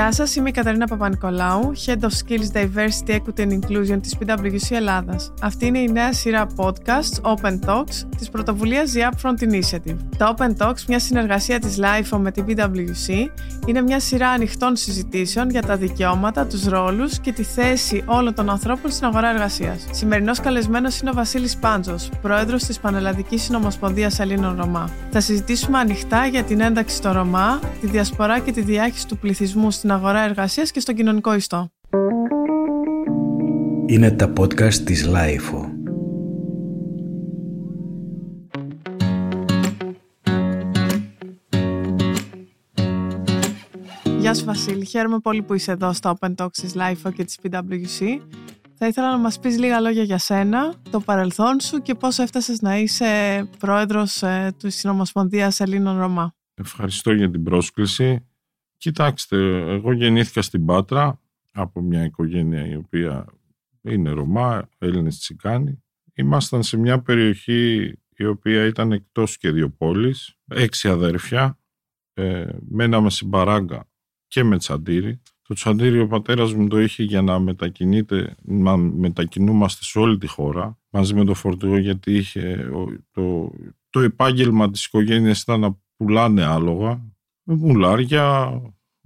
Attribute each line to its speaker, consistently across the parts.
Speaker 1: Γεια σας, είμαι η Καταρίνα Παπα-Νικολάου, Head of Skills Diversity, Equity and Inclusion της PwC Ελλάδας. Αυτή είναι η νέα σειρά podcasts Open Talks της πρωτοβουλίας The Upfront Initiative. Τα Open Talks, μια συνεργασία της LIFO με την PwC, είναι μια σειρά ανοιχτών συζητήσεων για τα δικαιώματα, τους ρόλους και τη θέση όλων των ανθρώπων στην αγορά εργασίας. Σημερινός καλεσμένος είναι ο Βασίλης Πάντζος, πρόεδρος της Πανελλαδικής Συνομοσπονδίας Ελλήνων Ρωμά. Θα συζητήσουμε ανοιχτά για την ένταξη στο Ρωμά, τη διασπορά και τη διάχυση του πληθυσμού στην αγορά εργασίας και στον κοινωνικό ιστό.
Speaker 2: Είναι τα podcast της Lifeo.
Speaker 1: Γεια σου Βασίλη, χαίρομαι πολύ που είσαι εδώ στο Open Talks της Lifeo και της PwC. Θα ήθελα να μας πεις λίγα λόγια για σένα, το παρελθόν σου και πώς έφτασες να είσαι πρόεδρος ε, του Συνομοσπονδίας Ελλήνων Ρωμά.
Speaker 3: Ευχαριστώ για την πρόσκληση. Κοιτάξτε, εγώ γεννήθηκα στην Πάτρα από μια οικογένεια η οποία είναι Ρωμά, Έλληνες Τσικάνοι. Ήμασταν σε μια περιοχή η οποία ήταν εκτός και δύο πόλεις, έξι αδέρφια. Ε, μέναμε στην Παράγκα και με τσαντήρι. Το τσαντήρι ο πατέρας μου το είχε για να μετακινείται, να μετακινούμαστε σε όλη τη χώρα μαζί με το φορτηγό γιατί είχε το, το επάγγελμα της οικογένειας ήταν να πουλάνε άλογα μουλάρια,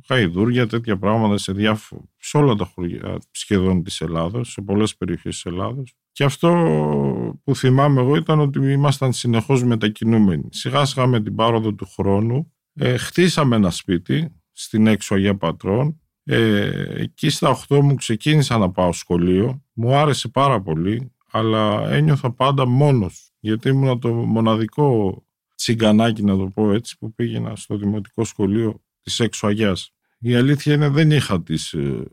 Speaker 3: χαϊδούρια, τέτοια πράγματα σε, διάφο... σε όλα τα χωριά σχεδόν της Ελλάδος, σε πολλές περιοχές της Ελλάδος. Και αυτό που θυμάμαι εγώ ήταν ότι ήμασταν συνεχώς μετακινούμενοι. Σιγά σιγά με την πάροδο του χρόνου ε, χτίσαμε ένα σπίτι στην έξω Αγία Πατρών. Ε, εκεί στα 8 μου ξεκίνησα να πάω σχολείο. Μου άρεσε πάρα πολύ, αλλά ένιωθα πάντα μόνος. Γιατί ήμουν το μοναδικό τσιγκανάκι να το πω έτσι που πήγαινα στο δημοτικό σχολείο της έξω Αγιάς. Η αλήθεια είναι δεν είχα τις, ε,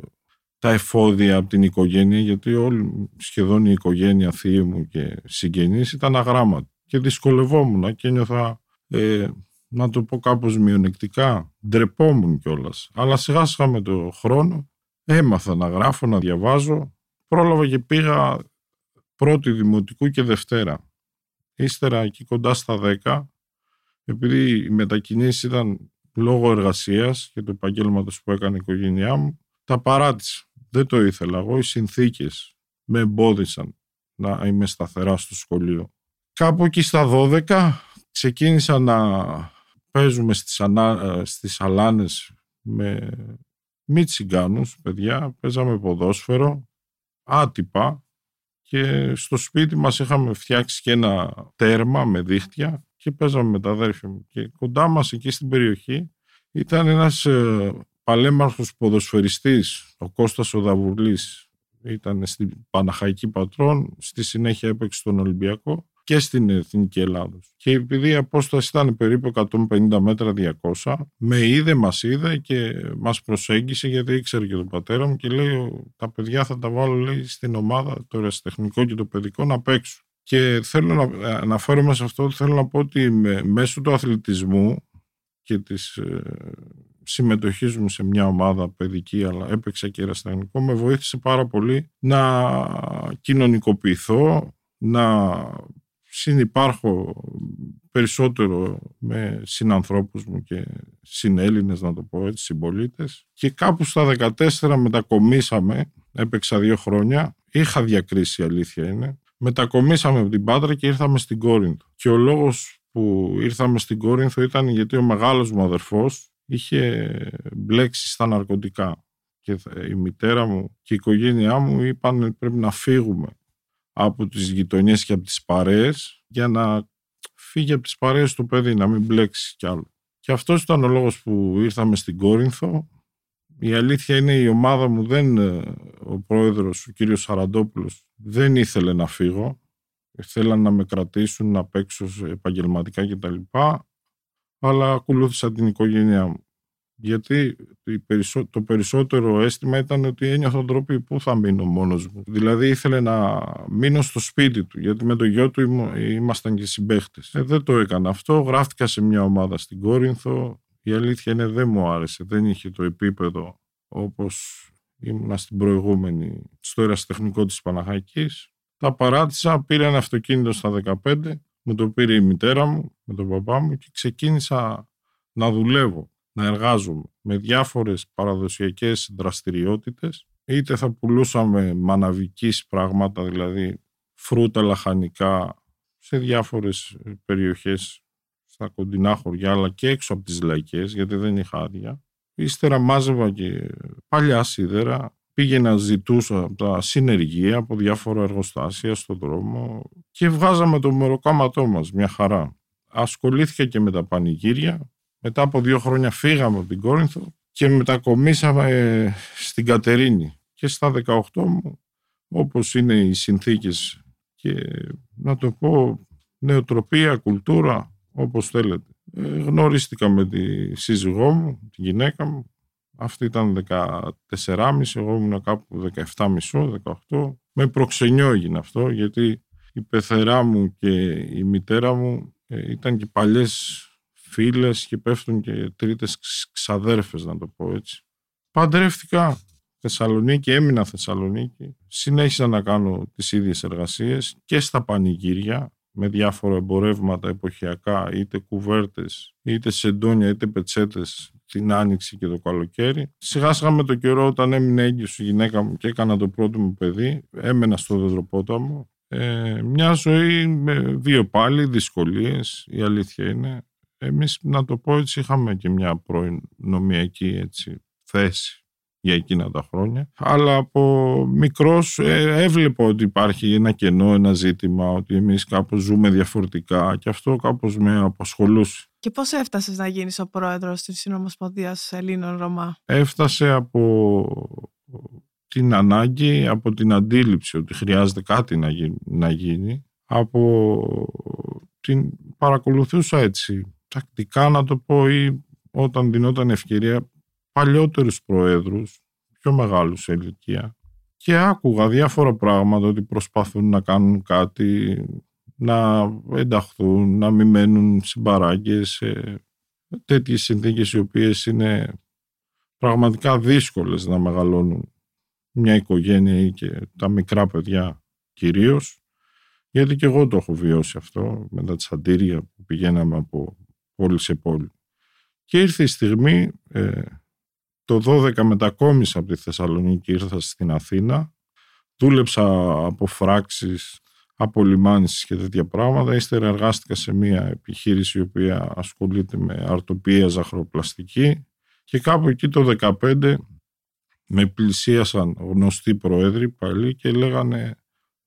Speaker 3: τα εφόδια από την οικογένεια γιατί όλη σχεδόν η οικογένεια θεία μου και συγγενείς ήταν αγράμματοι και δυσκολευόμουν και ένιωθα ε, να το πω κάπως μειονεκτικά ντρεπόμουν κιόλας. αλλά σιγά σιγά με το χρόνο έμαθα να γράφω, να διαβάζω πρόλαβα και πήγα πρώτη δημοτικού και δευτέρα ύστερα εκεί κοντά στα 10 επειδή οι μετακινήσεις ήταν λόγω εργασίας και του επαγγέλματος που έκανε η οικογένειά μου, τα παράτησα. Δεν το ήθελα εγώ, οι συνθήκες με εμπόδισαν να είμαι σταθερά στο σχολείο. Κάπου εκεί στα 12 ξεκίνησα να παίζουμε στις, ανα... στις αλάνες με μη τσιγκάνους, παιδιά, παίζαμε ποδόσφαιρο, άτυπα και στο σπίτι μας είχαμε φτιάξει και ένα τέρμα με δίχτυα και παίζαμε με τα αδέρφια μου. Και κοντά μας εκεί στην περιοχή ήταν ένας ε, παλέμαρχος ποδοσφαιριστής, ο Κώστας Οδαβουρλής. Ήταν στην Παναχαϊκή Πατρών, στη συνέχεια έπαιξε στον Ολυμπιακό και στην Εθνική Ελλάδος. Και επειδή η απόσταση ήταν περίπου 150 μέτρα 200, με είδε, μας είδε και μας προσέγγισε γιατί ήξερε και τον πατέρα μου και λέει τα παιδιά θα τα βάλω λέει, στην ομάδα, το ερασιτεχνικό και το παιδικό να παίξουν. Και θέλω να αναφέρομαι σε αυτό, θέλω να πω ότι μέσω του αθλητισμού και της ε, συμμετοχής μου σε μια ομάδα παιδική αλλά έπαιξα και ερασιτεχνικό με βοήθησε πάρα πολύ να κοινωνικοποιηθώ, να συνυπάρχω περισσότερο με συνανθρώπους μου και συνέλληνες να το πω έτσι, συμπολίτες. Και κάπου στα 14 μετακομίσαμε, έπαιξα δύο χρόνια, είχα διακρίσει αλήθεια είναι μετακομίσαμε από την Πάτρα και ήρθαμε στην Κόρινθο. Και ο λόγος που ήρθαμε στην Κόρινθο ήταν γιατί ο μεγάλος μου αδερφός είχε μπλέξει στα ναρκωτικά. Και η μητέρα μου και η οικογένειά μου είπαν πρέπει να φύγουμε από τις γειτονιές και από τις παρέες για να φύγει από τις παρέες του παιδί, να μην μπλέξει κι άλλο. Και αυτός ήταν ο λόγος που ήρθαμε στην Κόρινθο η αλήθεια είναι η ομάδα μου δεν, ε, ο πρόεδρος, ο κύριος Σαραντόπουλος, δεν ήθελε να φύγω. Θέλαν να με κρατήσουν, να παίξω επαγγελματικά κτλ. Αλλά ακολούθησα την οικογένειά μου. Γιατί το περισσότερο αίσθημα ήταν ότι ένιωθα τρόπο που θα μείνω μόνος μου; Δηλαδή ήθελε να μείνω στο σπίτι του, γιατί με το γιο του ήμασταν και συμπαίχτες. Ε, δεν το έκανα αυτό, γράφτηκα σε μια ομάδα στην Κόρινθο, η αλήθεια είναι δεν μου άρεσε, δεν είχε το επίπεδο όπως ήμουνα στην προηγούμενη, στο ερασιτεχνικό της Παναχαϊκής. Τα παράτησα, πήρα ένα αυτοκίνητο στα 15, μου το πήρε η μητέρα μου, με τον παπά μου και ξεκίνησα να δουλεύω. να εργάζομαι με διάφορες παραδοσιακές δραστηριότητες είτε θα πουλούσαμε μαναβικής πράγματα, δηλαδή φρούτα λαχανικά σε διάφορες περιοχές στα κοντινά χωριά αλλά και έξω από τις λαϊκές γιατί δεν είχα άδεια. Ύστερα μάζευα και παλιά σίδερα, πήγαινα ζητούσα από τα συνεργεία από διάφορα εργοστάσια στον δρόμο και βγάζαμε το μεροκάματό μας μια χαρά. Ασχολήθηκα και με τα πανηγύρια. Μετά από δύο χρόνια φύγαμε από την Κόρινθο και μετακομίσαμε στην Κατερίνη. Και στα 18 μου, όπως είναι οι συνθήκες και να το πω νεοτροπία, κουλτούρα, όπως θέλετε. Ε, γνωρίστηκα με τη σύζυγό μου, τη γυναίκα μου. Αυτή ήταν 14,5, εγώ ήμουν κάπου 17,5, 18. Με προξενιό έγινε αυτό, γιατί η πεθερά μου και η μητέρα μου ε, ήταν και παλιές φίλες και πέφτουν και τρίτες ξαδέρφες, να το πω έτσι. Παντρεύτηκα Θεσσαλονίκη, έμεινα Θεσσαλονίκη. Συνέχισα να κάνω τις ίδιες εργασίες και στα πανηγύρια με διάφορα εμπορεύματα εποχιακά, είτε κουβέρτες, είτε σεντόνια, είτε πετσέτες την άνοιξη και το καλοκαίρι. Σιγά σιγά με το καιρό όταν έμεινε έγκυος η γυναίκα μου και έκανα το πρώτο μου παιδί, έμενα στο Δεδροπόταμο. Ε, μια ζωή με δύο πάλι δυσκολίες, η αλήθεια είναι. Εμείς, να το πω έτσι, είχαμε και μια πρώην νομιακή έτσι, θέση για εκείνα τα χρόνια. Αλλά από μικρός ε, έβλεπα ότι υπάρχει ένα κενό, ένα ζήτημα, ότι εμείς κάπως ζούμε διαφορετικά και αυτό κάπως με απασχολούσε.
Speaker 1: Και πώς έφτασες να γίνεις ο πρόεδρος της Συνομοσπονδίας Ελλήνων Ρωμά;
Speaker 3: Έφτασε από την ανάγκη, από την αντίληψη ότι χρειάζεται κάτι να γίνει, να γίνει από την παρακολουθούσα έτσι τακτικά να το πω ή όταν δινόταν ευκαιρία παλιότερους προέδρους, πιο μεγάλους σε ηλικία και άκουγα διάφορα πράγματα ότι προσπαθούν να κάνουν κάτι, να ενταχθούν, να μην μένουν συμπαράγγες σε τέτοιες συνθήκες οι οποίες είναι πραγματικά δύσκολες να μεγαλώνουν μια οικογένεια ή και τα μικρά παιδιά κυρίως γιατί και εγώ το έχω βιώσει αυτό με τα τσαντήρια που πηγαίναμε από πόλη σε πόλη. Και ήρθε η στιγμή ε, το 12 μετακόμισα από τη Θεσσαλονίκη, ήρθα στην Αθήνα. Δούλεψα από φράξεις, από λιμάνισεις και τέτοια πράγματα. Ύστερα εργάστηκα σε μια επιχείρηση η οποία ασχολείται με αρτοπία ζαχροπλαστική και κάπου εκεί το 2015 με πλησίασαν γνωστοί προέδροι πάλι και λέγανε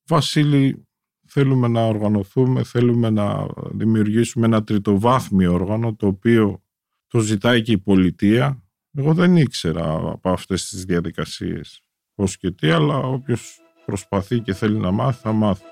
Speaker 3: «Βασίλη, θέλουμε να οργανωθούμε, θέλουμε να δημιουργήσουμε ένα τριτοβάθμιο όργανο το οποίο το ζητάει και η πολιτεία εγώ δεν ήξερα από αυτές τις διαδικασίες πώς και τι, αλλά όποιος προσπαθεί και θέλει να μάθει θα μάθει.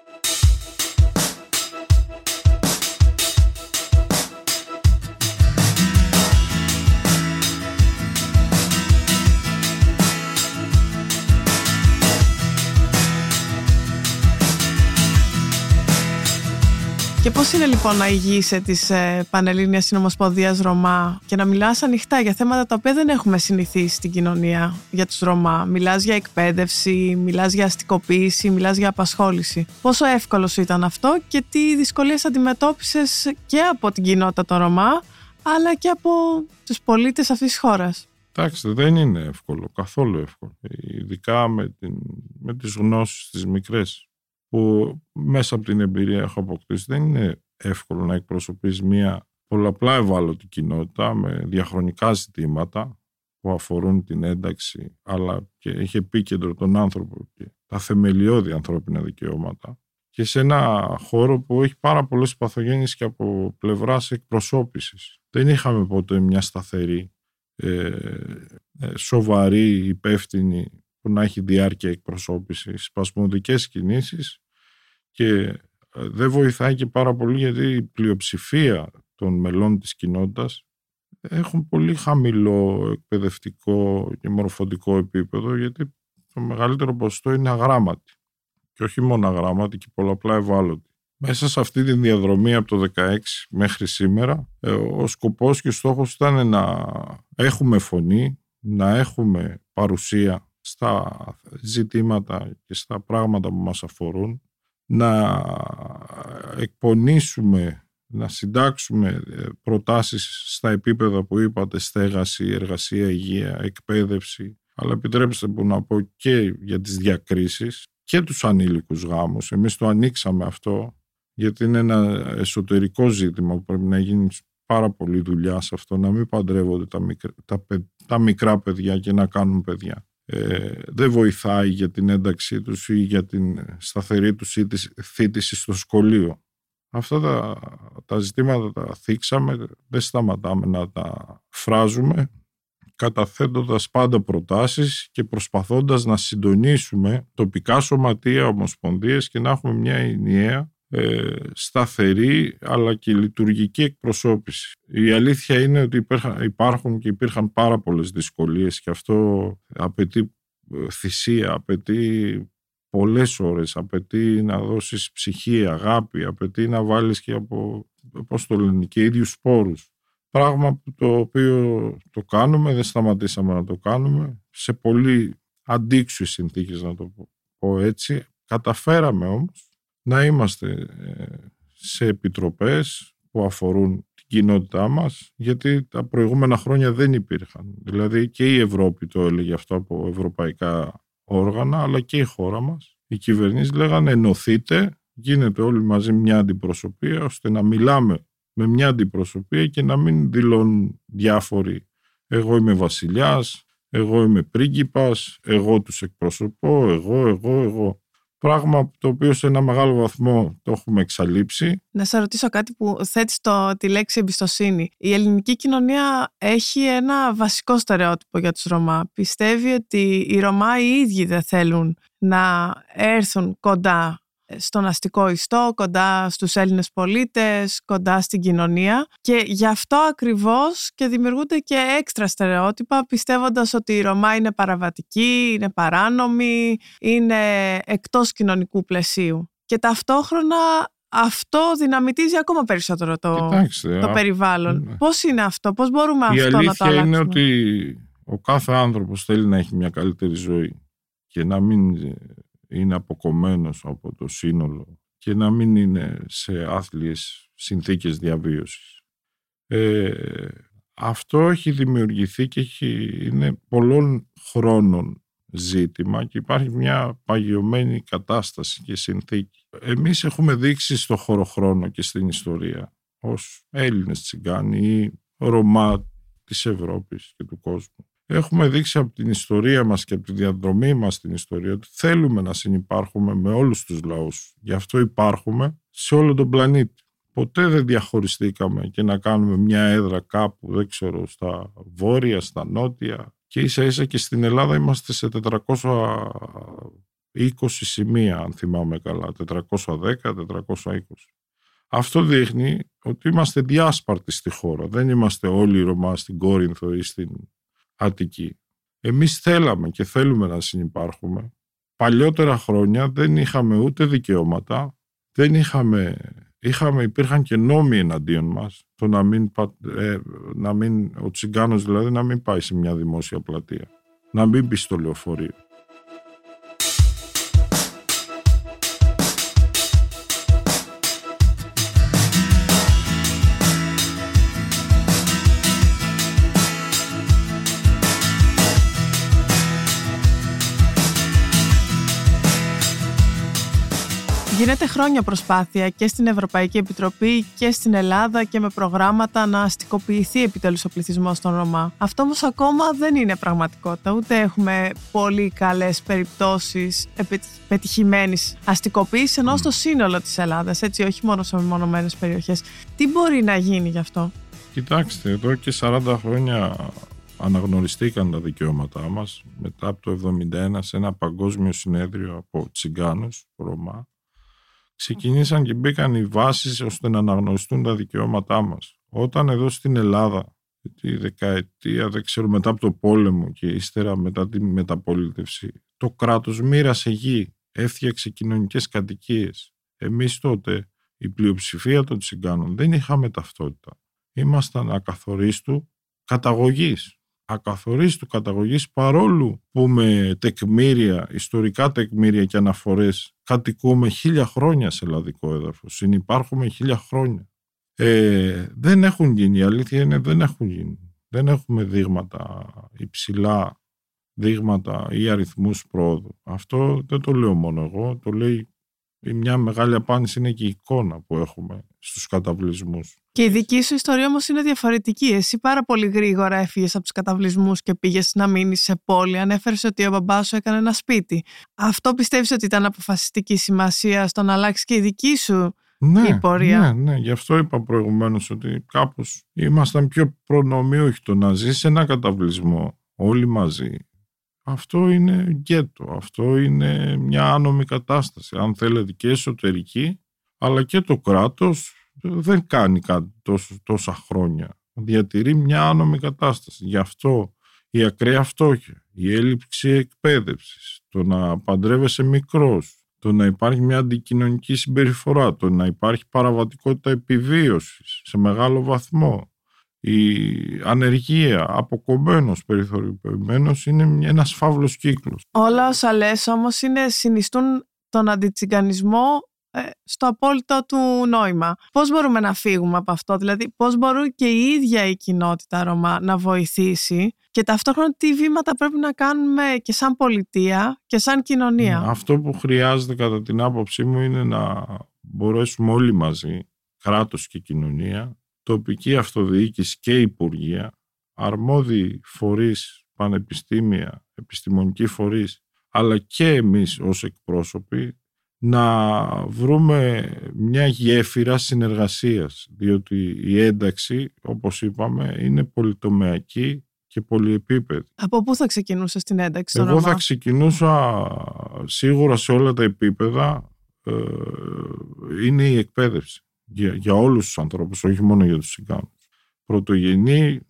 Speaker 1: Και πώς είναι λοιπόν να ηγείσαι της ε, Πανελλήνιας Συνομοσπονδίας Ρωμά και να μιλάς ανοιχτά για θέματα τα οποία δεν έχουμε συνηθίσει στην κοινωνία για τους Ρωμά; Μιλάς για εκπαίδευση, μιλάς για αστικοποίηση, μιλάς για απασχόληση. Πόσο εύκολο σου ήταν αυτό και τι δυσκολίες αντιμετώπισες και από την κοινότητα των Ρωμά αλλά και από τους πολίτες αυτής της χώρας;
Speaker 3: Εντάξει, δεν είναι εύκολο, καθόλου εύκολο. Ειδικά με, την, με τις γνώσεις τις μικρές που μέσα από την εμπειρία έχω αποκτήσει δεν είναι εύκολο να εκπροσωπείς μια πολλαπλά ευάλωτη κοινότητα με διαχρονικά ζητήματα που αφορούν την ένταξη αλλά και έχει επίκεντρο τον άνθρωπο και τα θεμελιώδη ανθρώπινα δικαιώματα και σε ένα χώρο που έχει πάρα πολλές παθογένειες και από πλευράς εκπροσώπησης. Δεν είχαμε ποτέ μια σταθερή, ε, ε σοβαρή, υπεύθυνη που να έχει διάρκεια εκπροσώπησης, σπασμωδικές κινήσεις και ε, δεν βοηθάει και πάρα πολύ γιατί η πλειοψηφία των μελών της κοινότητας έχουν πολύ χαμηλό εκπαιδευτικό και μορφωτικό επίπεδο γιατί το μεγαλύτερο ποσοστό είναι αγράμματοι και όχι μόνο αγράμματοι και πολλαπλά ευάλωτοι. Μέσα σε αυτή τη διαδρομή από το 16 μέχρι σήμερα ε, ο σκοπός και ο στόχος ήταν να έχουμε φωνή, να έχουμε παρουσία στα ζητήματα και στα πράγματα που μας αφορούν να εκπονήσουμε να συντάξουμε ε, προτάσεις στα επίπεδα που είπατε, στέγαση, εργασία, υγεία, εκπαίδευση, αλλά επιτρέψτε μου να πω και για τις διακρίσεις και τους ανήλικους γάμους. Εμείς το ανοίξαμε αυτό γιατί είναι ένα εσωτερικό ζήτημα που πρέπει να γίνει πάρα πολύ δουλειά σε αυτό, να μην παντρεύονται τα μικρά, τα, τα μικρά παιδιά και να κάνουν παιδιά. Ε, δεν βοηθάει για την ένταξή τους ή για την σταθερή τους θήτηση στο σχολείο. Αυτά τα, τα ζητήματα τα θίξαμε, δεν σταματάμε να τα φράζουμε, καταθέτοντας πάντα προτάσεις και προσπαθώντας να συντονίσουμε τοπικά σωματεία, ομοσπονδίες και να έχουμε μια ενιαία ε, σταθερή αλλά και λειτουργική εκπροσώπηση. Η αλήθεια είναι ότι υπάρχουν και υπήρχαν πάρα πολλές δυσκολίες και αυτό απαιτεί ε, θυσία, απαιτεί πολλές ώρες, απαιτεί να δώσεις ψυχή, αγάπη, απαιτεί να βάλεις και από, πώς το λένε, και ίδιους σπόρους. Πράγμα που το οποίο το κάνουμε, δεν σταματήσαμε να το κάνουμε, σε πολύ αντίξουες συνθήκες να το πω έτσι. Καταφέραμε όμως να είμαστε ε, σε επιτροπές που αφορούν την κοινότητά μας, γιατί τα προηγούμενα χρόνια δεν υπήρχαν. Δηλαδή και η Ευρώπη το έλεγε αυτό από ευρωπαϊκά όργανα, αλλά και η χώρα μας. Οι κυβερνήσεις λέγανε ενωθείτε, γίνεται όλοι μαζί μια αντιπροσωπεία, ώστε να μιλάμε με μια αντιπροσωπεία και να μην δηλώνουν διάφοροι εγώ είμαι βασιλιάς, εγώ είμαι πρίγκιπας, εγώ τους εκπροσωπώ, εγώ, εγώ, εγώ. Πράγμα το οποίο σε ένα μεγάλο βαθμό το έχουμε εξαλείψει.
Speaker 1: Να σε ρωτήσω κάτι που θέτεις το, τη λέξη εμπιστοσύνη. Η ελληνική κοινωνία έχει ένα βασικό στερεότυπο για τους Ρωμά. Πιστεύει ότι οι Ρωμά οι ίδιοι δεν θέλουν να έρθουν κοντά στον αστικό ιστό, κοντά στους Έλληνες πολίτες, κοντά στην κοινωνία και γι' αυτό ακριβώς και δημιουργούνται και έξτρα στερεότυπα πιστεύοντας ότι η Ρωμά είναι παραβατική, είναι παράνομη, είναι εκτός κοινωνικού πλαισίου. Και ταυτόχρονα αυτό δυναμητίζει ακόμα περισσότερο το, το περιβάλλον. Ναι. Πώς είναι αυτό, πώς μπορούμε αυτό να το αλλάξουμε.
Speaker 3: Η αλήθεια είναι ότι ο κάθε άνθρωπος θέλει να έχει μια καλύτερη ζωή και να μην είναι αποκομμένος από το σύνολο και να μην είναι σε άθλιες συνθήκες διαβίωσης. Ε, αυτό έχει δημιουργηθεί και έχει, είναι πολλών χρόνων ζήτημα και υπάρχει μια παγιωμένη κατάσταση και συνθήκη. Εμείς έχουμε δείξει στο χωροχρόνο και στην ιστορία ως Έλληνες τσιγκάνοι ή Ρωμά της Ευρώπης και του κόσμου Έχουμε δείξει από την ιστορία μας και από τη διαδρομή μας στην ιστορία ότι θέλουμε να συνεπάρχουμε με όλους τους λαούς. Γι' αυτό υπάρχουμε σε όλο τον πλανήτη. Ποτέ δεν διαχωριστήκαμε και να κάνουμε μια έδρα κάπου, δεν ξέρω, στα βόρεια, στα νότια. Και ίσα ίσα και στην Ελλάδα είμαστε σε 420 σημεία, αν θυμάμαι καλά, 410-420. Αυτό δείχνει ότι είμαστε διάσπαρτοι στη χώρα. Δεν είμαστε όλοι οι Ρωμά στην Κόρινθο ή στην Αττική. Εμείς θέλαμε και θέλουμε να συνεπάρχουμε. Παλιότερα χρόνια δεν είχαμε ούτε δικαιώματα, δεν είχαμε, είχαμε υπήρχαν και νόμοι εναντίον μας, το να μην, ε, να μην, ο τσιγκάνος δηλαδή να μην πάει σε μια δημόσια πλατεία, να μην μπει στο λεωφορείο.
Speaker 1: Γίνεται χρόνια προσπάθεια και στην Ευρωπαϊκή Επιτροπή και στην Ελλάδα και με προγράμματα να αστικοποιηθεί επιτέλους ο πληθυσμός των Ρωμά. Αυτό όμως ακόμα δεν είναι πραγματικότητα. Ούτε έχουμε πολύ καλές περιπτώσεις πετυχημένης αστικοποίησης ενώ στο σύνολο της Ελλάδας, έτσι, όχι μόνο σε μεμονωμένες περιοχές. Τι μπορεί να γίνει γι' αυτό;
Speaker 3: Κοιτάξτε, εδώ και 40 χρόνια αναγνωριστήκαν τα δικαιώματά μας μετά από το 1971 σε ένα παγκόσμιο συνέδριο από τσιγκάνους, Ρωμά ξεκινήσαν και μπήκαν οι βάσεις ώστε να αναγνωριστούν τα δικαιώματά μας. Όταν εδώ στην Ελλάδα, τη δεκαετία, δεν ξέρω, μετά από το πόλεμο και ύστερα μετά τη μεταπολίτευση, το κράτος μοίρασε γη, έφτιαξε κοινωνικές κατοικίες. Εμείς τότε, η πλειοψηφία των τσιγκάνων, δεν είχαμε ταυτότητα. Ήμασταν ακαθορίστου καταγωγής ακαθορίστου καταγωγής παρόλο που με τεκμήρια, ιστορικά τεκμήρια και αναφορές κατοικούμε χίλια χρόνια σε ελλαδικό έδαφος. Συνυπάρχουμε χίλια χρόνια. Ε, δεν έχουν γίνει, η αλήθεια είναι δεν έχουν γίνει. Δεν έχουμε δείγματα υψηλά, δείγματα ή αριθμούς πρόοδου. Αυτό δεν το λέω μόνο εγώ, το λέει μια μεγάλη απάντηση είναι και η εικόνα που έχουμε στους καταβλισμούς.
Speaker 1: Και η δική σου ιστορία όμως είναι διαφορετική. Εσύ πάρα πολύ γρήγορα έφυγες από τους καταβλισμούς και πήγες να μείνεις σε πόλη. Ανέφερες ότι ο μπαμπάς σου έκανε ένα σπίτι. Αυτό πιστεύεις ότι ήταν αποφασιστική σημασία στο να αλλάξει και η δική σου
Speaker 3: ναι,
Speaker 1: η πορεία;
Speaker 3: Ναι, ναι, γι' αυτό είπα προηγουμένως ότι κάπως ήμασταν πιο προνομιούχοι το να ζεις σε ένα καταβλισμό όλοι μαζί αυτό είναι γκέτο, αυτό είναι μια άνομη κατάσταση. Αν θέλετε και εσωτερική, αλλά και το κράτος δεν κάνει κάτι τόσο, τόσα χρόνια. Διατηρεί μια άνομη κατάσταση. Γι' αυτό η ακραία φτώχεια, η έλλειψη εκπαίδευσης, το να παντρεύεσαι μικρός, το να υπάρχει μια αντικοινωνική συμπεριφορά, το να υπάρχει παραβατικότητα επιβίωσης σε μεγάλο βαθμό, η ανεργία, αποκομμένος, περιθωριοποιημένος είναι ένας φαύλος κύκλος.
Speaker 1: Όλα όσα λες όμως είναι, συνιστούν τον αντιτσιγκανισμό ε, στο απόλυτο του νόημα. Πώς μπορούμε να φύγουμε από αυτό, δηλαδή πώς μπορεί και η ίδια η κοινότητα Ρωμά να βοηθήσει; Και ταυτόχρονα τι βήματα πρέπει να κάνουμε και σαν πολιτεία και σαν κοινωνία;
Speaker 3: Αυτό που χρειάζεται κατά την άποψή μου είναι να μπορέσουμε όλοι μαζί, κράτος και κοινωνία, τοπική αυτοδιοίκηση και υπουργεία, αρμόδιοι φορείς, πανεπιστήμια, επιστημονικοί φορείς, αλλά και εμείς ως εκπρόσωποι, να βρούμε μια γέφυρα συνεργασίας, διότι η ένταξη, όπως είπαμε, είναι πολυτομεακή και πολυεπίπεδη.
Speaker 1: Από πού θα ξεκινούσε την ένταξη
Speaker 3: Εγώ θα ξεκινούσα σίγουρα σε όλα τα επίπεδα, ε, είναι η εκπαίδευση για, για όλους τους ανθρώπους, όχι μόνο για τους Τσιγκάνους. Πρωτογενή,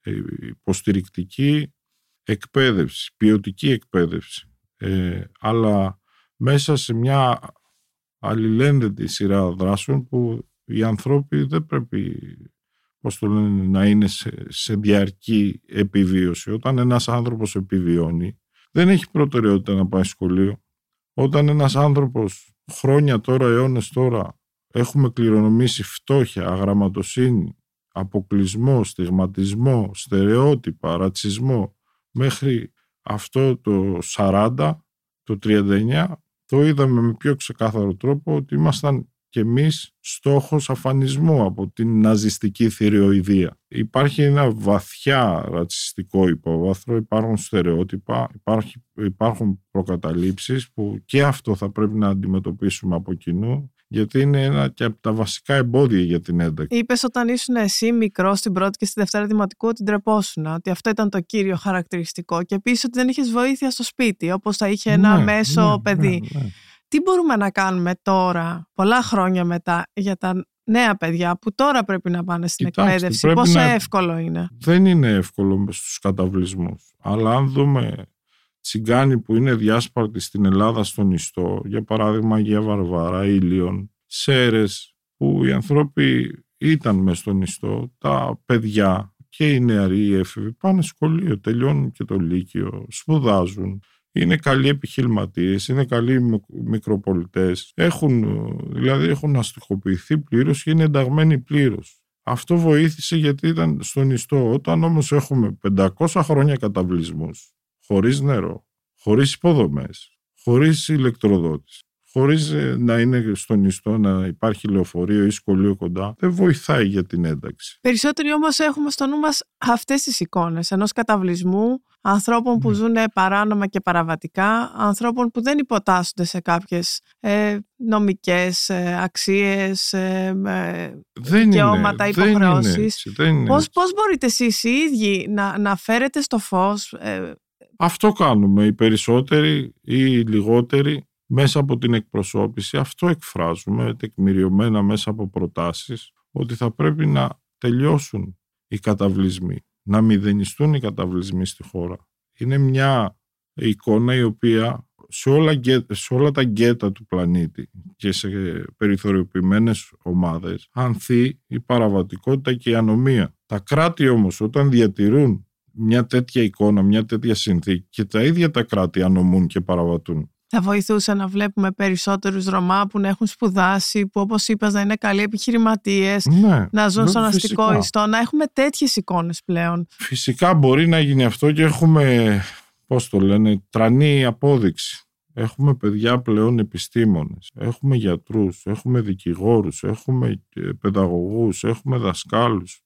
Speaker 3: ε, υποστηρικτική εκπαίδευση, ποιοτική εκπαίδευση, ε, αλλά μέσα σε μια αλληλένδετη σειρά δράσεων που οι ανθρώποι δεν πρέπει πώς το λένε, να είναι σε, σε διαρκή επιβίωση. Όταν ένας άνθρωπος επιβιώνει, δεν έχει προτεραιότητα να πάει σχολείο. Όταν ένας άνθρωπος χρόνια τώρα, αιώνες τώρα, έχουμε κληρονομήσει φτώχεια, αγραμματοσύνη, αποκλεισμό, στιγματισμό, στερεότυπα, ρατσισμό μέχρι αυτό το 40, το 39 το είδαμε με πιο ξεκάθαρο τρόπο ότι ήμασταν και εμείς στόχος αφανισμού από την ναζιστική θηριοειδία. Υπάρχει ένα βαθιά ρατσιστικό υπόβαθρο, υπάρχουν στερεότυπα, υπάρχει, υπάρχουν προκαταλήψεις που και αυτό θα πρέπει να αντιμετωπίσουμε από κοινού γιατί είναι ένα και από τα βασικά εμπόδια για την ένταξη.
Speaker 1: Είπες όταν ήσουν εσύ μικρός στην πρώτη και στη δευτέρα δημοτικού ότι ντρεπόσουν, ότι αυτό ήταν το κύριο χαρακτηριστικό. Και επίσης ότι δεν είχες βοήθεια στο σπίτι, όπως θα είχε ένα ναι, μέσο ναι, παιδί. Ναι, ναι. Τι μπορούμε να κάνουμε τώρα, πολλά χρόνια μετά, για τα νέα παιδιά που τώρα πρέπει να πάνε στην Κοιτάξτε, εκπαίδευση. Πόσο να... εύκολο είναι;
Speaker 3: Δεν είναι εύκολο στους καταβλισμούς. Αλλά αν δούμε τσιγκάνοι που είναι διάσπαρτοι στην Ελλάδα στον Ιστό, για παράδειγμα Αγία Βαρβάρα, Ήλιον, Σέρες, που οι άνθρωποι ήταν μες στον Ιστό, τα παιδιά και οι νεαροί οι έφηβοι πάνε σχολείο, τελειώνουν και το Λύκειο, σπουδάζουν, είναι καλοί επιχειρηματίες, είναι καλοί μικροπολιτές, έχουν, δηλαδή έχουν αστυχοποιηθεί πλήρως και είναι ενταγμένοι πλήρως. Αυτό βοήθησε γιατί ήταν στον Ιστό. Όταν όμως έχουμε 500 χρόνια καταβλισμούς, χωρίς νερό, χωρίς υποδομές, χωρίς ηλεκτροδότηση, χωρίς ε, να είναι στον ιστό να υπάρχει λεωφορείο ή σχολείο κοντά, δεν βοηθάει για την ένταξη.
Speaker 1: Περισσότεροι όμως έχουμε στο νου μας αυτές τις εικόνες ενός καταβλισμού, ανθρώπων που ναι. ζουν παράνομα και παραβατικά, ανθρώπων που δεν υποτάσσονται σε κάποιες ε, νομικές ε, αξίες, ε, δεν δικαιώματα, είναι, υποχρεώσεις. Δεν είναι πώς, πώς μπορείτε εσείς οι ίδιοι να, να φέρετε στο φως ε,
Speaker 3: αυτό κάνουμε οι περισσότεροι ή οι λιγότεροι μέσα από την εκπροσώπηση. Αυτό εκφράζουμε τεκμηριωμένα μέσα από προτάσεις ότι θα πρέπει να τελειώσουν οι καταβλισμοί, να μηδενιστούν οι καταβλισμοί στη χώρα. Είναι μια εικόνα η οποία σε όλα, σε όλα τα γκέτα του πλανήτη και σε περιθωριοποιημένες ομάδες ανθεί η παραβατικότητα και η ανομία. Τα κράτη όμως όταν διατηρούν μια τέτοια εικόνα, μια τέτοια συνθήκη και τα ίδια τα κράτη ανομούν και παραβατούν.
Speaker 1: Θα βοηθούσε να βλέπουμε περισσότερους Ρωμά που να έχουν σπουδάσει, που όπως είπα να είναι καλοί επιχειρηματίες,
Speaker 3: Ναι,
Speaker 1: να ζουν
Speaker 3: ναι,
Speaker 1: στον αστικό
Speaker 3: φυσικά.
Speaker 1: ιστό, να έχουμε τέτοιες εικόνες πλέον.
Speaker 3: Φυσικά μπορεί να γίνει αυτό και έχουμε, πώς το λένε, τρανή απόδειξη. Έχουμε παιδιά πλέον επιστήμονες, έχουμε γιατρούς, έχουμε δικηγόρους, έχουμε ε, παιδαγωγούς, έχουμε δασκάλους,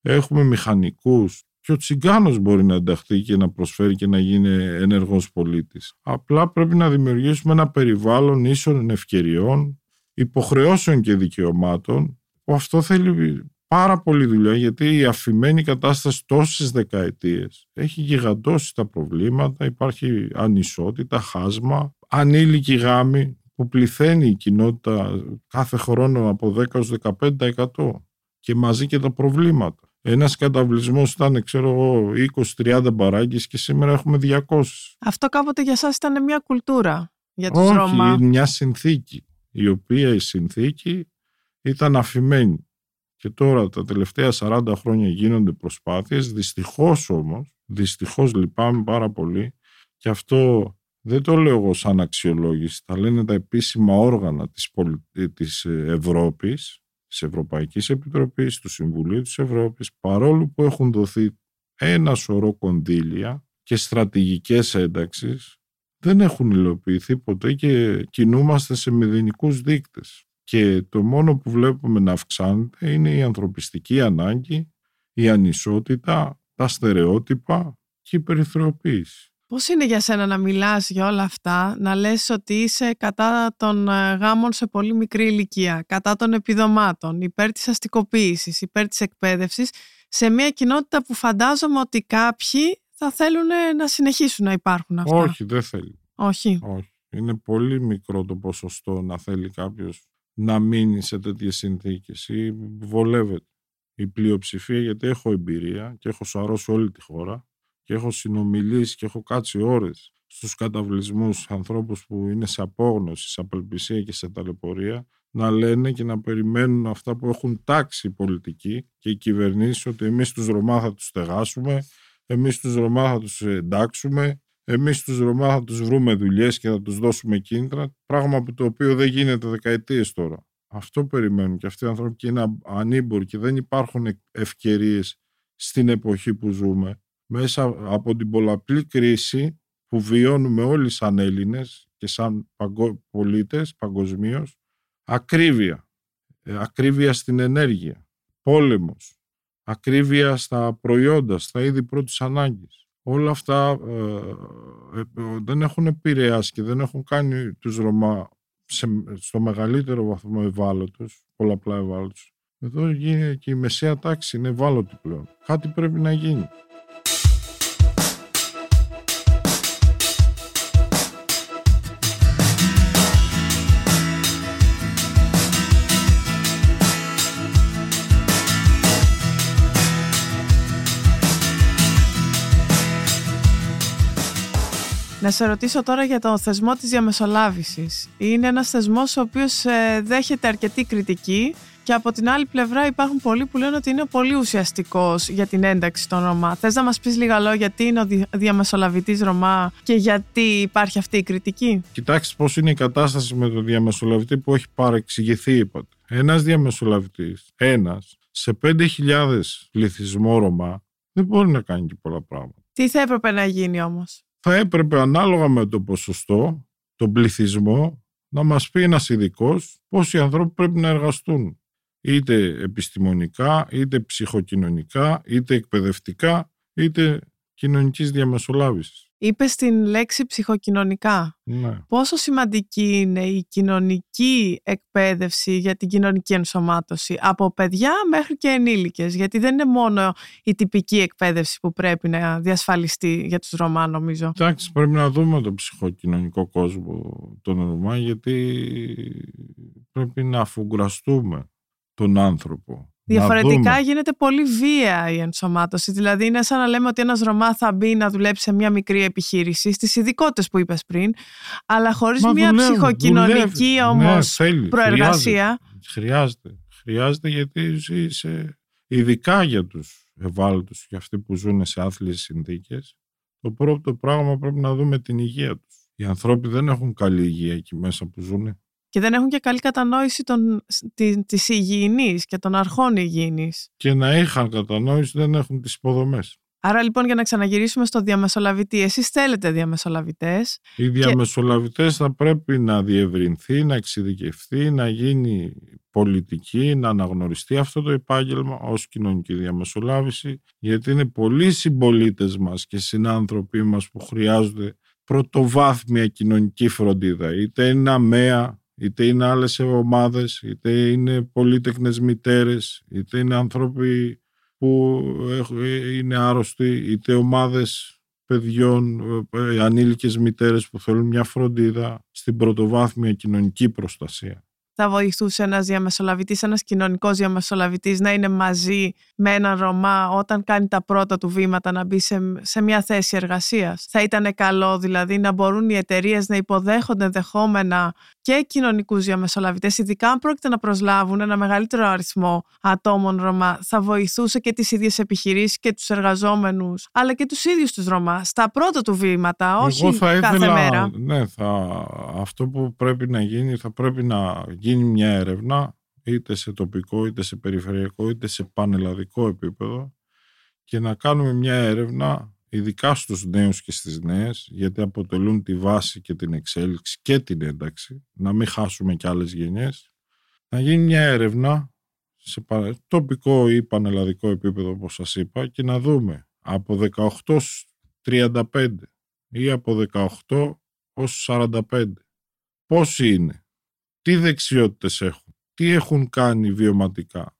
Speaker 3: έχουμε μηχανικούς. Και ο τσιγκάνος μπορεί να ενταχθεί και να προσφέρει και να γίνει ενεργός πολίτης. Απλά πρέπει να δημιουργήσουμε ένα περιβάλλον ίσων ευκαιριών, υποχρεώσεων και δικαιωμάτων, που αυτό θέλει πάρα πολύ δουλειά γιατί η αφημένη κατάσταση τόσες δεκαετίες έχει γιγαντώσει τα προβλήματα, υπάρχει ανισότητα, χάσμα, ανήλικη γάμη που πληθαίνει η κοινότητα κάθε χρόνο από 10 έως 15% και μαζί και τα προβλήματα. Ένας καταβλισμός ήταν, ξέρω εγώ, 20-30 μπαράγκες και σήμερα έχουμε 200.
Speaker 1: Αυτό κάποτε για σας ήταν μια κουλτούρα για τους
Speaker 3: Όχι,
Speaker 1: Ρώμα.
Speaker 3: είναι μια συνθήκη, η οποία η συνθήκη ήταν αφημένη. Και τώρα τα τελευταία 40 χρόνια γίνονται προσπάθειες, δυστυχώς όμως, δυστυχώς λυπάμαι πάρα πολύ και αυτό δεν το λέω εγώ σαν αξιολόγηση, τα λένε τα επίσημα όργανα της, πολι... της Ευρώπης, της Ευρωπαϊκής Επιτροπής, του Συμβουλίου της Ευρώπης, παρόλο που έχουν δοθεί ένα σωρό κονδύλια και στρατηγικές ένταξεις, δεν έχουν υλοποιηθεί ποτέ και κινούμαστε σε μηδενικούς δείκτες. Και το μόνο που βλέπουμε να αυξάνεται είναι η ανθρωπιστική ανάγκη, η ανισότητα, τα στερεότυπα και η περιθωριοποίηση.
Speaker 1: Πώς είναι για σένα να μιλάς για όλα αυτά, να λες ότι είσαι κατά των ε, γάμων σε πολύ μικρή ηλικία, κατά των επιδομάτων, υπέρ της αστικοποίησης, υπέρ της εκπαίδευσης, σε μια κοινότητα που φαντάζομαι ότι κάποιοι θα θέλουν να συνεχίσουν να υπάρχουν αυτά;
Speaker 3: Όχι, δεν θέλει.
Speaker 1: Όχι.
Speaker 3: Όχι. Είναι πολύ μικρό το ποσοστό να θέλει κάποιος να μείνει σε τέτοιες συνθήκες ή βολεύεται. Η πλειοψηφία, γιατί έχω εμπειρία και έχω σαρώσει όλη τη χώρα και έχω συνομιλήσει και έχω κάτσει ώρες στους καταβλισμούς ανθρώπους που είναι σε απόγνωση, σε απελπισία και σε ταλαιπωρία να λένε και να περιμένουν αυτά που έχουν τάξει οι πολιτικοί και οι κυβερνήσεις ότι εμείς τους Ρωμά θα τους στεγάσουμε, εμείς τους Ρωμά θα τους εντάξουμε, εμείς τους Ρωμά θα τους βρούμε δουλειές και θα τους δώσουμε κίνητρα, πράγμα που το οποίο δεν γίνεται δεκαετίες τώρα. Αυτό περιμένουν και αυτοί οι άνθρωποι και είναι ανήμποροι και δεν υπάρχουν ευκαιρίες στην εποχή που ζούμε. Μέσα από την πολλαπλή κρίση που βιώνουμε όλοι σαν Έλληνες και σαν παγκο... πολίτες παγκοσμίως, ακρίβεια. Ε, ακρίβεια στην ενέργεια. Πόλεμος. Ακρίβεια στα προϊόντα, στα είδη πρώτης ανάγκης. Όλα αυτά ε, ε, δεν έχουν επηρεάσει και δεν έχουν κάνει τους Ρωμά σε, στο μεγαλύτερο βαθμό ευάλωτους, πολλαπλά ευάλωτους. Εδώ γίνει και η μεσαία τάξη είναι ευάλωτη πλέον. Κάτι πρέπει να γίνει.
Speaker 1: Να σε ρωτήσω τώρα για το θεσμό της διαμεσολάβησης. Είναι ένας θεσμός ο οποίος ε, δέχεται αρκετή κριτική και από την άλλη πλευρά υπάρχουν πολλοί που λένε ότι είναι πολύ ουσιαστικός για την ένταξη των Ρωμά. Θες να μας πεις λίγα λόγια γιατί είναι ο δι- διαμεσολαβητής Ρωμά και γιατί υπάρχει αυτή η κριτική;
Speaker 3: Κοιτάξτε πώς είναι η κατάσταση με τον διαμεσολαβητή που έχει παρεξηγηθεί, είπατε. Ένας διαμεσολαβητής, ένας, σε 5.000 πληθυσμό Ρωμά, δεν μπορεί να κάνει και πολλά πράγματα.
Speaker 1: Τι θα έπρεπε να γίνει όμως;
Speaker 3: Θα έπρεπε ανάλογα με το ποσοστό, τον πληθυσμό, να μας πει ένας ειδικός πόσοι άνθρωποι πρέπει να εργαστούν. Είτε επιστημονικά, είτε ψυχοκοινωνικά, είτε εκπαιδευτικά, είτε κοινωνικής διαμεσολάβησης.
Speaker 1: Είπες την λέξη ψυχοκοινωνικά.
Speaker 3: Ναι.
Speaker 1: Πόσο σημαντική είναι η κοινωνική εκπαίδευση για την κοινωνική ενσωμάτωση από παιδιά μέχρι και ενήλικες; Γιατί δεν είναι μόνο η τυπική εκπαίδευση που πρέπει να διασφαλιστεί για τους Ρωμά νομίζω.
Speaker 3: Εντάξει, πρέπει να δούμε το ψυχοκοινωνικό κόσμο των Ρωμά γιατί πρέπει να αφουγκραστούμε τον άνθρωπο.
Speaker 1: Διαφορετικά
Speaker 3: να δούμε.
Speaker 1: γίνεται πολύ βία η ενσωμάτωση. Δηλαδή είναι σαν να λέμε ότι ένας Ρωμά θα μπει να δουλέψει σε μια μικρή επιχείρηση στις ειδικότητες που είπες πριν αλλά χωρίς
Speaker 3: Μα
Speaker 1: μια
Speaker 3: δουλεύει,
Speaker 1: ψυχοκοινωνική
Speaker 3: δουλεύει.
Speaker 1: όμως
Speaker 3: ναι, θέλει,
Speaker 1: προεργασία.
Speaker 3: Χρειάζεται, χρειάζεται. Χρειάζεται γιατί ζει σε, ειδικά για τους ευάλωτους και αυτοί που ζουν σε άθλιες συνθήκες το πρώτο πράγμα πρέπει να δούμε την υγεία τους. Οι ανθρώποι δεν έχουν καλή υγεία εκεί μέσα που ζουν.
Speaker 1: Και δεν έχουν και καλή κατανόηση των, τη, της υγιεινής και των αρχών υγιεινής.
Speaker 3: Και να είχαν κατανόηση δεν έχουν τις υποδομές.
Speaker 1: Άρα λοιπόν για να ξαναγυρίσουμε στο διαμεσολαβητή, εσείς θέλετε διαμεσολαβητές.
Speaker 3: Οι διαμεσολαβητές θα πρέπει να διευρυνθεί, να εξειδικευθεί, να γίνει πολιτική, να αναγνωριστεί αυτό το επάγγελμα ως κοινωνική διαμεσολάβηση, γιατί είναι πολλοί συμπολίτες μας και συνάνθρωποι μας που χρειάζονται πρωτοβάθμια κοινωνική φροντίδα, είτε είναι αμαία, είτε είναι άλλες ομάδες, είτε είναι πολύτεκνες μητέρες, είτε είναι άνθρωποι που είναι άρρωστοι, είτε ομάδες παιδιών, ε, ανήλικες μητέρες που θέλουν μια φροντίδα στην πρωτοβάθμια κοινωνική προστασία
Speaker 1: θα βοηθούσε ένας διαμεσολαβητής, ένας κοινωνικός διαμεσολαβητής να είναι μαζί με έναν Ρωμά όταν κάνει τα πρώτα του βήματα να μπει σε, σε μια θέση εργασίας. Θα ήταν καλό δηλαδή να μπορούν οι εταιρείες να υποδέχονται ενδεχόμενα και κοινωνικούς διαμεσολαβητές, ειδικά αν πρόκειται να προσλάβουν ένα μεγαλύτερο αριθμό ατόμων Ρωμά. Θα βοηθούσε και τις ίδιες επιχειρήσεις και τους εργαζόμενους, αλλά και τους ίδιους τους Ρωμά στα πρώτα του βήματα, όχι Εγώ θα κάθε ήθελα, μέρα.
Speaker 3: Ναι, θα, αυτό που πρέπει να γίνει θα πρέπει να γίνει μια έρευνα είτε σε τοπικό, είτε σε περιφερειακό, είτε σε πανελλαδικό επίπεδο και να κάνουμε μια έρευνα ειδικά στους νέους και στις νέες γιατί αποτελούν τη βάση και την εξέλιξη και την ένταξη να μην χάσουμε κι άλλες γενιές να γίνει μια έρευνα σε τοπικό ή πανελλαδικό επίπεδο όπως σας είπα και να δούμε από 18 35 ή από 18 ως 45 πόσοι είναι τι δεξιότητες έχουν, τι έχουν κάνει βιωματικά,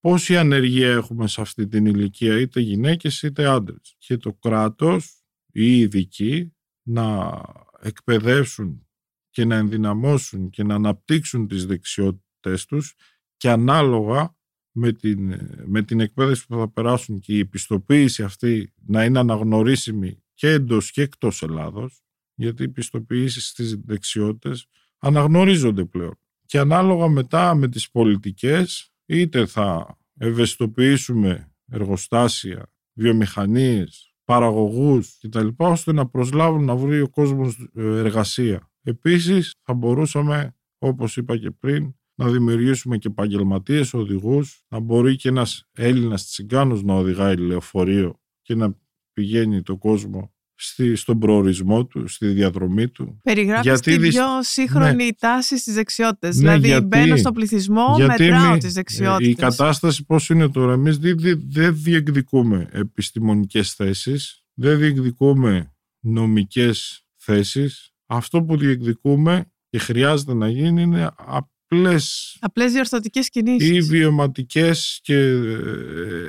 Speaker 3: πόση ανεργία έχουμε σε αυτή την ηλικία, είτε γυναίκες είτε άντρες. Και το κράτος, οι ειδικοί, να εκπαιδεύσουν και να ενδυναμώσουν και να αναπτύξουν τις δεξιότητες τους και ανάλογα με την, με την εκπαίδευση που θα περάσουν και η επιστοποίηση αυτή να είναι αναγνωρίσιμη και εντός και εκτός Ελλάδος, γιατί οι επιστοποιήσεις στις δεξιότητες αναγνωρίζονται πλέον. Και ανάλογα μετά με τις πολιτικές, είτε θα ευαισθητοποιήσουμε εργοστάσια, βιομηχανίες, παραγωγούς κτλ. ώστε να προσλάβουν να βρει ο κόσμος ε, εργασία. Επίσης θα μπορούσαμε, όπως είπα και πριν, να δημιουργήσουμε και επαγγελματίες οδηγούς, να μπορεί και ένας Έλληνας τσιγκάνος να οδηγάει λεωφορείο και να πηγαίνει το κόσμο στη, στον προορισμό του, στη διαδρομή του.
Speaker 1: Περιγράφεις γιατί την πιο σύγχρονη ναι. τάση στις δεξιότητες. Ναι, δηλαδή γιατί, μπαίνω στο πληθυσμό, γιατί μετράω τις δεξιότητες.
Speaker 3: Η κατάσταση πώς είναι τώρα. Εμείς δεν δε, διεκδικούμε επιστημονικές θέσεις, δεν διεκδικούμε νομικές θέσεις. Αυτό που διεκδικούμε και χρειάζεται να γίνει είναι απλές,
Speaker 1: απλές διορθωτικές κινήσεις.
Speaker 3: Ή βιωματικές και ε,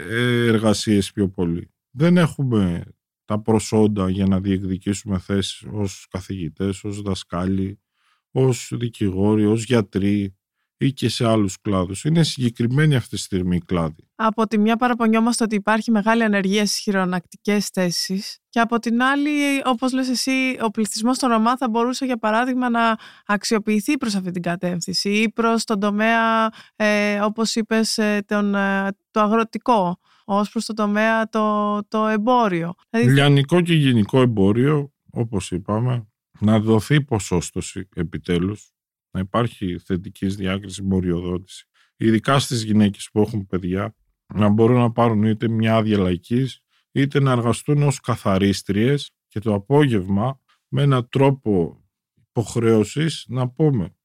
Speaker 3: ε, εργασίες πιο πολύ. Δεν έχουμε τα προσόντα για να διεκδικήσουμε θέσεις ως καθηγητές, ως δασκάλοι, ως δικηγόροι, ως γιατροί ή και σε άλλους κλάδους. Είναι συγκεκριμένη αυτή τη στιγμή η κλάδη.
Speaker 1: Από τη μια παραπονιόμαστε ότι υπάρχει μεγάλη ανεργία στις χειρονακτικές θέσεις και από την άλλη, όπως λες εσύ, ο πληθυσμός των Ρωμά θα μπορούσε για παράδειγμα να αξιοποιηθεί προς αυτή την κατεύθυνση ή προς τον τομέα, ε, όπως είπες, ε, τον, ε, το αγροτικό ως προς το τομέα το, το εμπόριο.
Speaker 3: Δηλαδή... Λιανικό και γενικό εμπόριο, όπως είπαμε, να δοθεί ποσόστοση επιτέλους, να υπάρχει θετικής διάκρισης, μοριοδότηση. Ειδικά στις γυναίκες που έχουν παιδιά, να μπορούν να πάρουν είτε μια άδεια λαϊκής, είτε να εργαστούν ως καθαρίστριες και το απόγευμα με έναν τρόπο υποχρέωσης να πούμε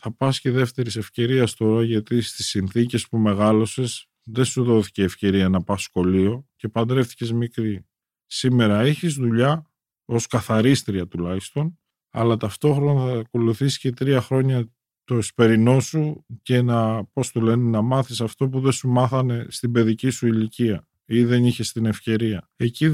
Speaker 3: θα πας και δεύτερης ευκαιρίας τώρα γιατί στις συνθήκες που μεγάλωσες δεν σου δόθηκε ευκαιρία να πας σχολείο και παντρεύτηκες μικρή. Σήμερα έχεις δουλειά ως καθαρίστρια τουλάχιστον, αλλά ταυτόχρονα θα ακολουθήσει και τρία χρόνια το εσπερινό σου και να, πώς το λένε, να μάθεις αυτό που δεν σου μάθανε στην παιδική σου ηλικία ή δεν είχες την ευκαιρία. Εκεί,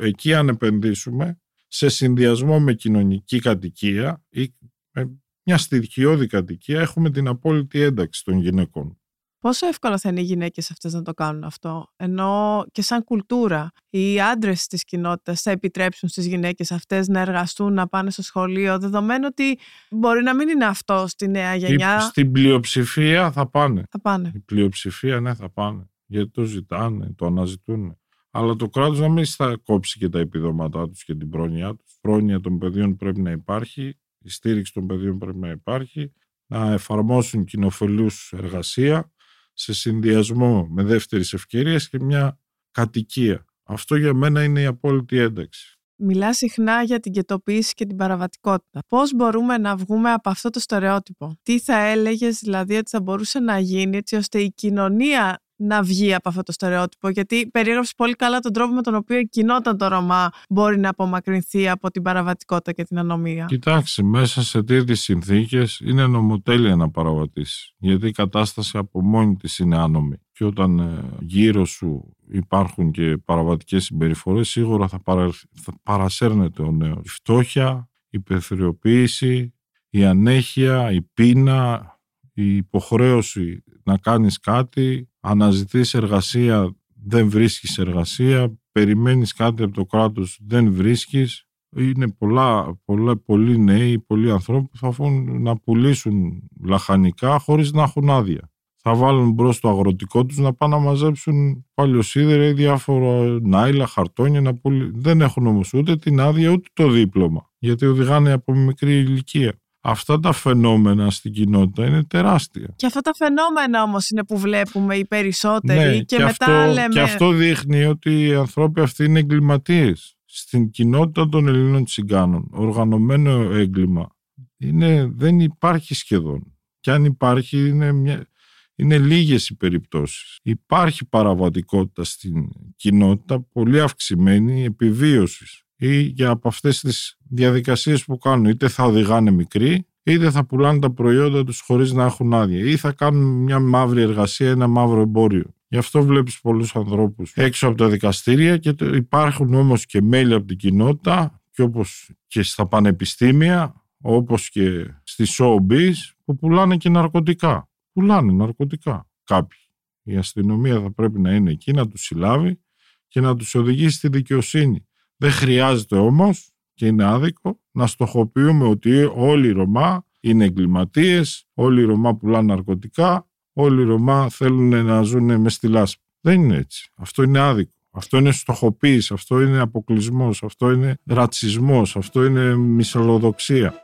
Speaker 3: εκεί αν επενδύσουμε σε συνδυασμό με κοινωνική κατοικία ή με μια στοιχειώδη κατοικία έχουμε την απόλυτη ένταξη των γυναικών.
Speaker 1: Πόσο εύκολο θα είναι οι γυναίκες αυτές να το κάνουν αυτό, ενώ και σαν κουλτούρα οι άντρες της κοινότητας θα επιτρέψουν στις γυναίκες αυτές να εργαστούν, να πάνε στο σχολείο, δεδομένου ότι μπορεί να μην είναι αυτό στη νέα γενιά.
Speaker 3: Στην πλειοψηφία θα πάνε.
Speaker 1: Θα πάνε.
Speaker 3: Η πλειοψηφία, ναι, θα πάνε. Γιατί το ζητάνε, το αναζητούν. Αλλά το κράτος να μην θα κόψει και τα επιδόματά τους και την πρόνοιά τους. πρόνοια των παιδιών πρέπει να υπάρχει, η στήριξη των παιδιών πρέπει να υπάρχει, να εφαρμόσουν κοινοφελούς εργασία σε συνδυασμό με δεύτερης ευκαιρίας και μια κατοικία. Αυτό για μένα είναι η απόλυτη ένταξη.
Speaker 1: Μιλά συχνά για την κετοποίηση και την παραβατικότητα. Πώς μπορούμε να βγούμε από αυτό το στερεότυπο; Τι θα έλεγες δηλαδή ότι θα μπορούσε να γίνει έτσι ώστε η κοινωνία να βγει από αυτό το στερεότυπο, γιατί περιέγραψες πολύ καλά τον τρόπο με τον οποίο η κοινότητα το Ρωμά μπορεί να απομακρυνθεί από την παραβατικότητα και την ανομία.
Speaker 3: Κοιτάξτε, μέσα σε τέτοιες συνθήκες είναι νομοτέλεια να παραβατήσεις. Γιατί η κατάσταση από μόνη της είναι άνομη. Και όταν ε, γύρω σου υπάρχουν και παραβατικές συμπεριφορές, σίγουρα θα, παρα... θα παρασέρνεται ο νέος. Η φτώχεια, η περιθωριοποίηση, η ανέχεια, η πείνα, η υποχρέωση να κάνεις κάτι, αναζητείς εργασία, δεν βρίσκεις εργασία, περιμένεις κάτι από το κράτος, δεν βρίσκεις. Είναι πολλά, πολλά, πολλοί νέοι, πολλοί ανθρώποι που θα φούν να πουλήσουν λαχανικά χωρίς να έχουν άδεια. Θα βάλουν μπρος το αγροτικό τους να πάνε να μαζέψουν παλιοσίδερα ή διάφορα νάιλα, χαρτόνια. Να πουλ... Δεν έχουν όμως ούτε την άδεια ούτε το δίπλωμα. Γιατί οδηγάνε από μικρή ηλικία αυτά τα φαινόμενα στην κοινότητα είναι τεράστια.
Speaker 1: Και αυτά τα φαινόμενα όμως είναι που βλέπουμε οι περισσότεροι ναι, και, μετά
Speaker 3: αυτό,
Speaker 1: λέμε...
Speaker 3: Και αυτό δείχνει ότι οι ανθρώποι αυτοί είναι εγκληματίες. Στην κοινότητα των Ελλήνων Τσιγκάνων, οργανωμένο έγκλημα, είναι, δεν υπάρχει σχεδόν. Και αν υπάρχει είναι, μια, είναι λίγες οι περιπτώσεις. Υπάρχει παραβατικότητα στην κοινότητα, πολύ αυξημένη επιβίωσης ή για από αυτές τις διαδικασίες που κάνουν. Είτε θα οδηγάνε μικροί, είτε θα πουλάνε τα προϊόντα τους χωρίς να έχουν άδεια ή θα κάνουν μια μαύρη εργασία, ένα μαύρο εμπόριο. Γι' αυτό βλέπεις πολλούς ανθρώπους έξω από τα δικαστήρια και υπάρχουν όμως και μέλη από την κοινότητα και όπως και στα πανεπιστήμια, όπως και στη showbiz που πουλάνε και ναρκωτικά. Πουλάνε ναρκωτικά κάποιοι. Η αστυνομία θα πρέπει να είναι εκεί να τους συλλάβει και να τους οδηγήσει στη δικαιοσύνη. Δεν χρειάζεται όμως και είναι άδικο να στοχοποιούμε ότι όλοι οι Ρωμά είναι εγκληματίες, όλοι οι Ρωμά πουλάνε ναρκωτικά, όλοι οι Ρωμά θέλουν να ζουν μες στη λάσπη. Δεν είναι έτσι. Αυτό είναι άδικο. Αυτό είναι στοχοποίηση, αυτό είναι αποκλεισμός, αυτό είναι ρατσισμός, αυτό είναι μυσαλλοδοξία.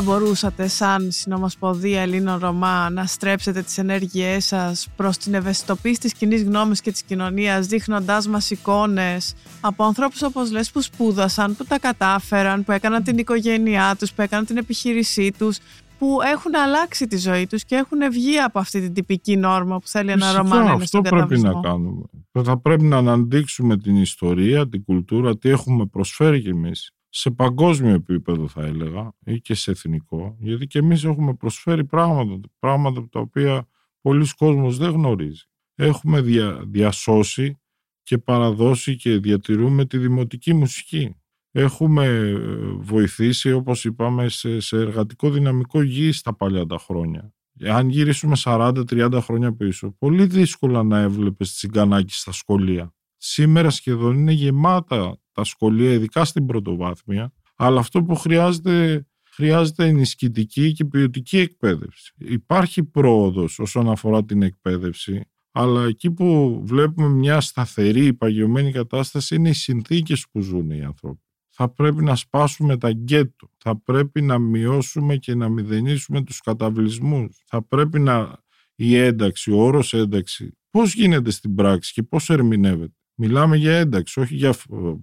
Speaker 1: Θα μπορούσατε σαν συνομοσπονδία Ελλήνων Ρωμά να στρέψετε τις ενέργειές σας προς την ευαισθητοποίηση της κοινής γνώμης και της κοινωνίας δείχνοντάς μας εικόνες από ανθρώπους όπως λες που σπούδασαν, που τα κατάφεραν, που έκαναν την οικογένειά τους, που έκαναν την επιχείρησή τους που έχουν αλλάξει τη ζωή τους και έχουν βγει από αυτή την τυπική νόρμα που θέλει ένα Ρωμά να είναι
Speaker 3: Αυτό πρέπει να κάνουμε. Θα πρέπει να αναδείξουμε την ιστορία, την κουλτούρα, τι έχουμε προσφέρει κι εμείς σε παγκόσμιο επίπεδο θα έλεγα ή και σε εθνικό γιατί και εμείς έχουμε προσφέρει πράγματα, πράγματα τα οποία πολλοί κόσμος δεν γνωρίζει. Έχουμε δια, διασώσει και παραδώσει και διατηρούμε τη δημοτική μουσική. Έχουμε ε, βοηθήσει όπως είπαμε σε, σε εργατικό δυναμικό γη στα παλιά τα χρόνια. Αν γυρίσουμε 40-30 χρόνια πίσω, πολύ δύσκολα να έβλεπες τσιγκανάκι στα σχολεία. Σήμερα σχεδόν είναι γεμάτα τα σχολεία, ειδικά στην πρωτοβάθμια, αλλά αυτό που χρειάζεται, χρειάζεται ενισχυτική και ποιοτική εκπαίδευση. Υπάρχει πρόοδος όσον αφορά την εκπαίδευση, αλλά εκεί που βλέπουμε μια σταθερή, παγιωμένη κατάσταση είναι οι συνθήκες που ζουν οι άνθρωποι. Θα πρέπει να σπάσουμε τα γκέτο, θα πρέπει να μειώσουμε και να μηδενίσουμε τους καταβλισμούς, θα πρέπει να η ένταξη, ο όρος ένταξη, πώς γίνεται στην πράξη και πώς ερμηνεύεται; Μιλάμε για ένταξη, όχι για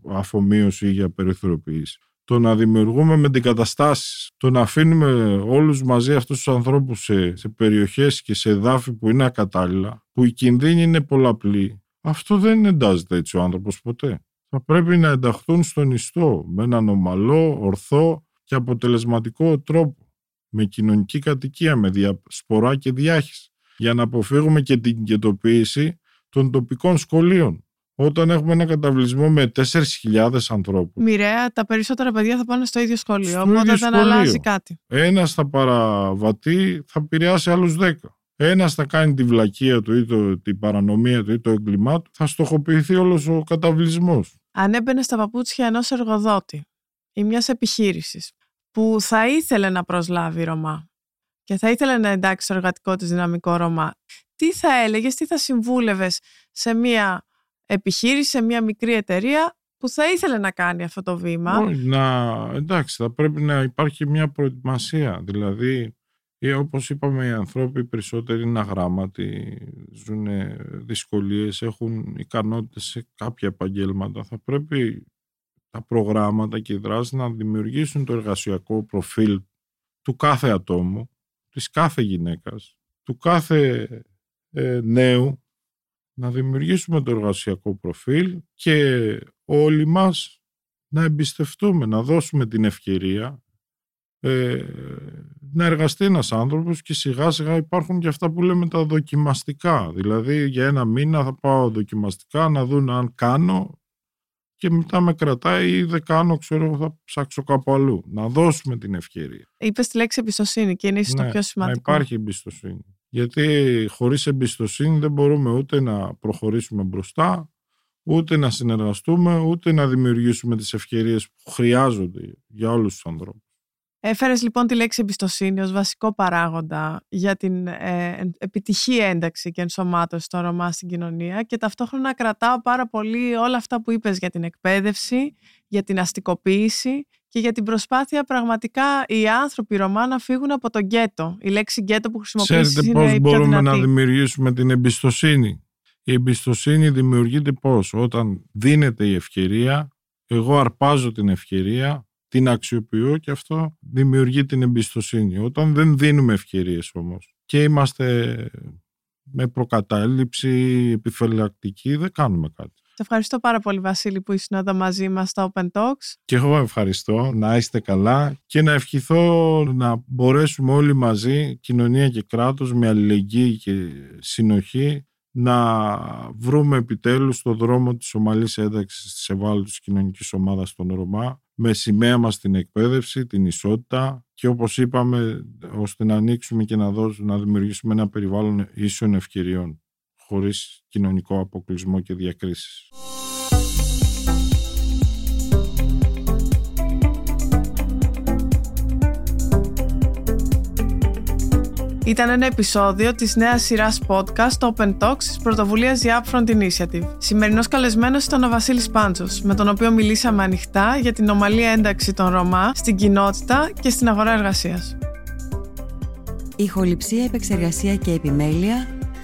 Speaker 3: αφομοίωση ή για περιθωριοποίηση. Το να δημιουργούμε με αντικαταστάσεις, το να αφήνουμε όλους μαζί αυτούς τους ανθρώπους σε, σε περιοχές και σε εδάφη που είναι ακατάλληλα, που οι κινδύνοι είναι πολλαπλοί, αυτό δεν εντάζεται έτσι ο άνθρωπος ποτέ. Θα πρέπει να ενταχθούν στον ιστό με έναν ομαλό, ορθό και αποτελεσματικό τρόπο, με κοινωνική κατοικία, με διασπορά και διάχυση, για να αποφύγουμε και την κετοποίηση των τοπικών σχολείων όταν έχουμε ένα καταβλισμό με 4.000 ανθρώπους.
Speaker 1: Μοιραία, τα περισσότερα παιδιά θα πάνε στο ίδιο σχολείο. Στο οπότε δεν αλλάζει κάτι.
Speaker 3: Ένας θα παραβατεί, θα επηρεάσει άλλους 10. Ένας θα κάνει τη βλακεία του ή το, την παρανομία του ή το έγκλημά του, θα στοχοποιηθεί όλος ο καταβλισμός.
Speaker 1: αν έμπαινε στα παπούτσια ενός εργοδότη ή μιας επιχείρησης που θα ήθελε να προσλάβει Ρωμά και θα ήθελε να εντάξει το εργατικό της δυναμικό Ρωμά, τι θα έλεγες, τι θα συμβούλευες σε μια επιχείρηση, σε μια μικρή εταιρεία που θα ήθελε να κάνει αυτό το βήμα.
Speaker 3: να, εντάξει, θα πρέπει να υπάρχει μια προετοιμασία. Δηλαδή, ή όπως είπαμε, οι άνθρωποι περισσότεροι είναι αγράμματοι, ζουν δυσκολίες, έχουν ικανότητες σε κάποια επαγγέλματα. Θα πρέπει τα προγράμματα και οι δράσεις να δημιουργήσουν το εργασιακό προφίλ του κάθε ατόμου, της κάθε γυναίκας, του κάθε ε, νέου, να δημιουργήσουμε το εργασιακό προφίλ και όλοι μας να εμπιστευτούμε, να δώσουμε την ευκαιρία ε, να εργαστεί ένας άνθρωπος και σιγά σιγά υπάρχουν και αυτά που λέμε τα δοκιμαστικά. Δηλαδή για ένα μήνα θα πάω δοκιμαστικά να δουν αν κάνω και μετά με κρατάει ή δεν κάνω, ξέρω, θα ψάξω κάπου αλλού. Να δώσουμε την ευκαιρία.
Speaker 1: Είπες τη λέξη εμπιστοσύνη και είναι ίσως το
Speaker 3: Ναι,
Speaker 1: πιο σημαντικό.
Speaker 3: Να υπάρχει εμπιστοσύνη. Γιατί χωρίς εμπιστοσύνη δεν μπορούμε ούτε να προχωρήσουμε μπροστά, ούτε να συνεργαστούμε, ούτε να δημιουργήσουμε τις ευκαιρίες που χρειάζονται για όλους τους ανθρώπους.
Speaker 1: Έφερες λοιπόν τη λέξη εμπιστοσύνη ως βασικό παράγοντα για την ε, επιτυχή ένταξη και ενσωμάτωση των Ρωμά στην κοινωνία και ταυτόχρονα κρατάω πάρα πολύ όλα αυτά που είπες για την εκπαίδευση, για την αστικοποίηση και για την προσπάθεια πραγματικά οι άνθρωποι Ρωμά να φύγουν από το γκέτο. Η λέξη γκέτο που χρησιμοποιήσεις
Speaker 3: Ξέρετε
Speaker 1: είναι
Speaker 3: πώς
Speaker 1: η πιο
Speaker 3: μπορούμε να
Speaker 1: δυνατή.
Speaker 3: δημιουργήσουμε την εμπιστοσύνη; Η εμπιστοσύνη δημιουργείται πώς; Όταν δίνεται η ευκαιρία, εγώ αρπάζω την ευκαιρία, την αξιοποιώ και αυτό δημιουργεί την εμπιστοσύνη. Όταν δεν δίνουμε ευκαιρίες όμως και είμαστε με προκατάληψη επιφυλακτική, δεν κάνουμε κάτι.
Speaker 1: Σε ευχαριστώ πάρα πολύ Βασίλη που ήσουν εδώ μαζί μας στο Open Talks.
Speaker 3: Και εγώ ευχαριστώ να είστε καλά και να ευχηθώ να μπορέσουμε όλοι μαζί, κοινωνία και κράτος, με αλληλεγγύη και συνοχή, να βρούμε επιτέλους το δρόμο της ομαλής ένταξης της ευάλωτης κοινωνικής ομάδας των Ρωμά, με σημαία μας την εκπαίδευση, την ισότητα και όπως είπαμε, ώστε να ανοίξουμε και να, δώσουμε, να δημιουργήσουμε ένα περιβάλλον ίσων ευκαιριών, χωρίς κοινωνικό αποκλεισμό και διακρίσεις.
Speaker 1: Ήταν ένα επεισόδιο της νέας σειράς podcast Open Talks της πρωτοβουλίας The Upfront Initiative. Σημερινός καλεσμένος ήταν ο Βασίλης Πάντζος, με τον οποίο μιλήσαμε ανοιχτά για την ομαλή ένταξη των Ρωμά στην κοινότητα και στην αγορά εργασίας.
Speaker 4: Ηχοληψία, επεξεργασία και επιμέλεια,